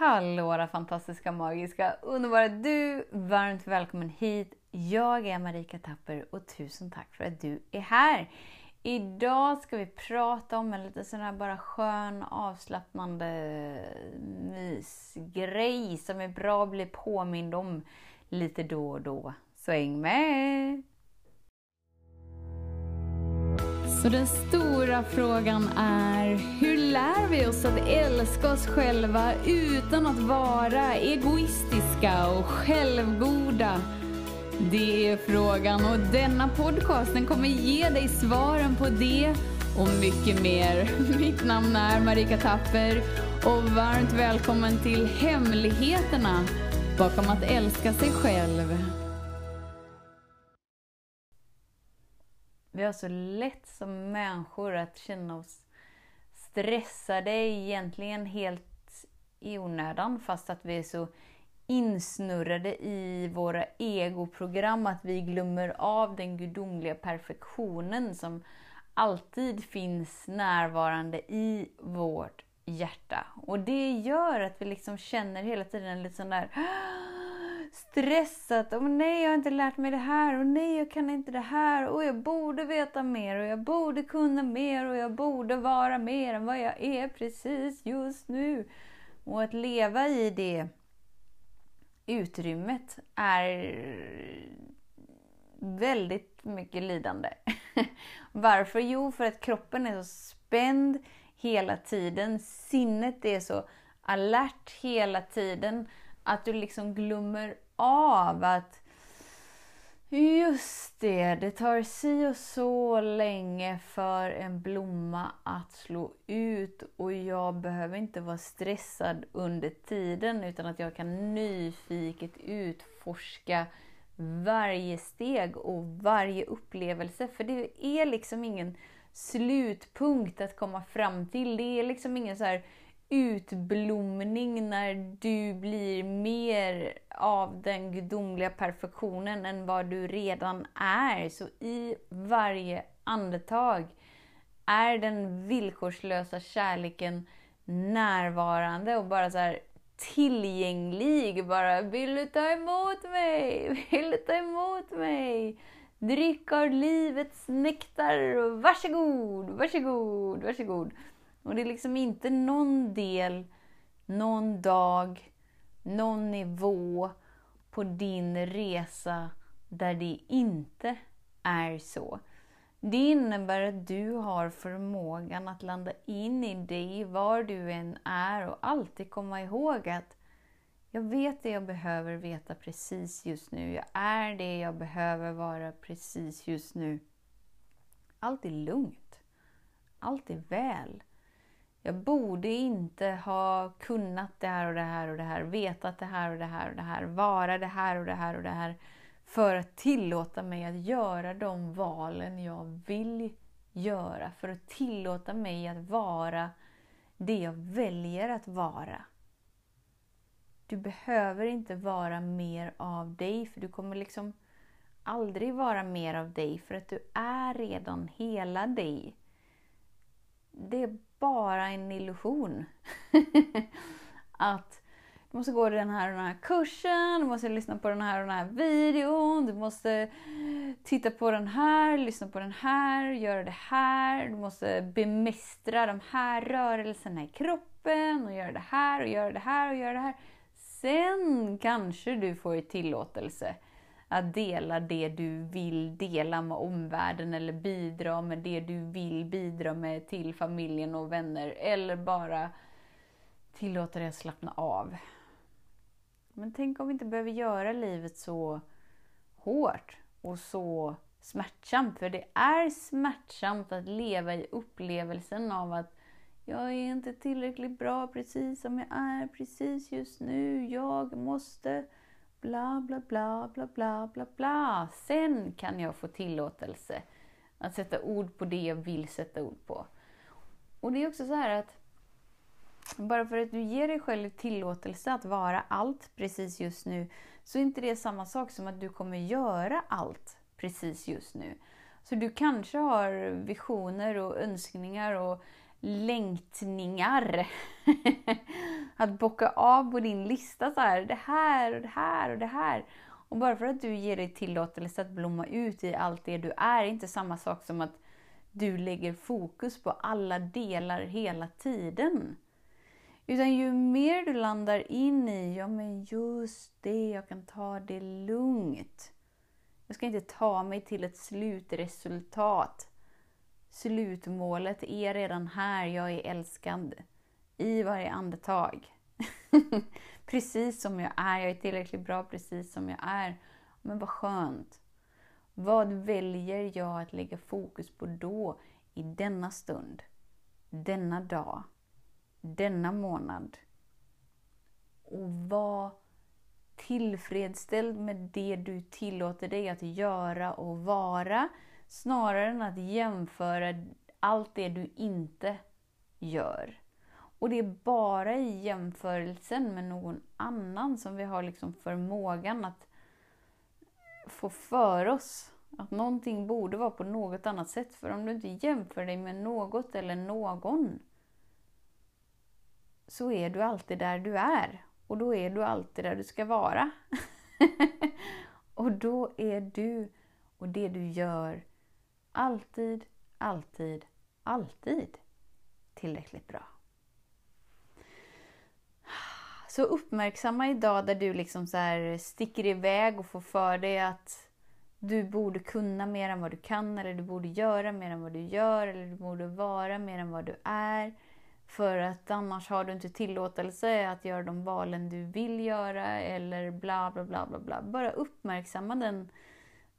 Hallå alla fantastiska, magiska, underbara du! Varmt välkommen hit. Jag är Marika Tapper och tusen tack för att du är här. Idag ska vi prata om en lite sån här bara skön, avslappnande mysgrej som är bra att bli påmind om lite då och då. Så häng med! Så den stora frågan är, hur lär vi oss att älska oss själva utan att vara egoistiska och självgoda? Det är frågan och denna podcast den kommer ge dig svaren på det och mycket mer. Mitt namn är Marika Tapper och varmt välkommen till Hemligheterna bakom att älska sig själv. Vi har så lätt som människor att känna oss stressade egentligen helt i onödan fast att vi är så insnurrade i våra egoprogram att vi glömmer av den gudomliga perfektionen som alltid finns närvarande i vårt hjärta. Och det gör att vi liksom känner hela tiden en liten sån där stressat. Åh nej, jag har inte lärt mig det här. Och nej, jag kan inte det här. Och jag borde veta mer och jag borde kunna mer och jag borde vara mer än vad jag är precis just nu. Och att leva i det utrymmet är väldigt mycket lidande. Varför? Jo, för att kroppen är så spänd hela tiden. Sinnet är så alert hela tiden att du liksom glömmer av att Just det, det tar si och så länge för en blomma att slå ut och jag behöver inte vara stressad under tiden utan att jag kan nyfiket utforska varje steg och varje upplevelse. För det är liksom ingen slutpunkt att komma fram till. Det är liksom ingen så här utblomning när du blir mer av den gudomliga perfektionen än vad du redan är. Så i varje andetag är den villkorslösa kärleken närvarande och bara så här tillgänglig. Bara, vill du ta emot mig? Vill du ta emot mig? Dryck av livets nektar. Varsågod, varsågod, varsågod. Och det är liksom inte någon del, någon dag, någon nivå på din resa där det inte är så. Det innebär att du har förmågan att landa in i dig var du än är och alltid komma ihåg att jag vet det jag behöver veta precis just nu. Jag är det jag behöver vara precis just nu. Allt är lugnt. Allt är väl. Jag borde inte ha kunnat det här och det här och det här, vetat det här och det här och det här, vara det här och det här och det här för att tillåta mig att göra de valen jag vill göra. För att tillåta mig att vara det jag väljer att vara. Du behöver inte vara mer av dig, för du kommer liksom aldrig vara mer av dig, för att du är redan hela dig. Det är bara en illusion. att du måste gå den här och den här kursen, du måste lyssna på den här och den här videon, du måste titta på den här, lyssna på den här, göra det här, du måste bemästra de här rörelserna i kroppen och göra det här och göra det här och göra det här. Sen kanske du får tillåtelse att dela det du vill dela med omvärlden eller bidra med det du vill bidra med till familjen och vänner eller bara tillåta dig att slappna av. Men tänk om vi inte behöver göra livet så hårt och så smärtsamt. För det är smärtsamt att leva i upplevelsen av att jag är inte tillräckligt bra precis som jag är precis just nu. Jag måste bla bla bla bla bla bla bla. Sen kan jag få tillåtelse att sätta ord på det jag vill sätta ord på. Och det är också så här att bara för att du ger dig själv tillåtelse att vara allt precis just nu, så är inte det samma sak som att du kommer göra allt precis just nu. Så du kanske har visioner och önskningar och längtningar. att bocka av på din lista så här, det här och det här och det här. Och bara för att du ger dig tillåtelse att blomma ut i allt det du är, är inte samma sak som att du lägger fokus på alla delar hela tiden. Utan ju mer du landar in i, ja men just det, jag kan ta det lugnt. Jag ska inte ta mig till ett slutresultat. Slutmålet är redan här, jag är älskad. I varje andetag. precis som jag är, jag är tillräckligt bra precis som jag är. Men vad skönt. Vad väljer jag att lägga fokus på då, i denna stund, denna dag, denna månad? Och var tillfredsställd med det du tillåter dig att göra och vara, snarare än att jämföra allt det du inte gör. Och det är bara i jämförelsen med någon annan som vi har liksom förmågan att få för oss att någonting borde vara på något annat sätt. För om du inte jämför dig med något eller någon så är du alltid där du är. Och då är du alltid där du ska vara. och då är du och det du gör alltid, alltid, alltid tillräckligt bra. Så uppmärksamma idag där du liksom så sticker iväg och får för dig att du borde kunna mer än vad du kan, eller du borde göra mer än vad du gör, eller du borde vara mer än vad du är. För att annars har du inte tillåtelse att göra de valen du vill göra, eller bla bla bla bla bla. Bara uppmärksamma den,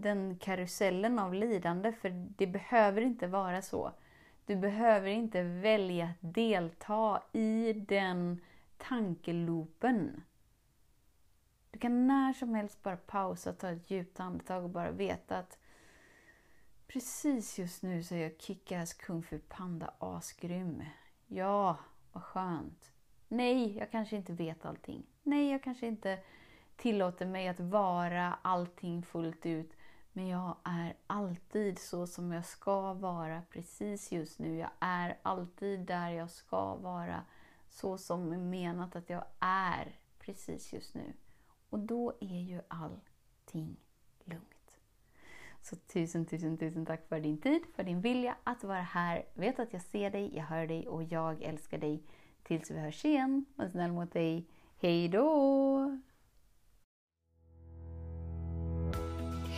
den karusellen av lidande, för det behöver inte vara så. Du behöver inte välja att delta i den tankeloopen. Du kan när som helst bara pausa, ta ett djupt andetag och bara veta att precis just nu så är jag kickass kung fu panda asgrym. Ja, vad skönt. Nej, jag kanske inte vet allting. Nej, jag kanske inte tillåter mig att vara allting fullt ut. Men jag är alltid så som jag ska vara precis just nu. Jag är alltid där jag ska vara så som är menat att jag är precis just nu. Och då är ju allting lugnt. Så tusen, tusen, tusen tack för din tid, för din vilja att vara här. Vet att jag ser dig, jag hör dig och jag älskar dig. Tills vi hörs igen, var snäll mot dig. Hej då!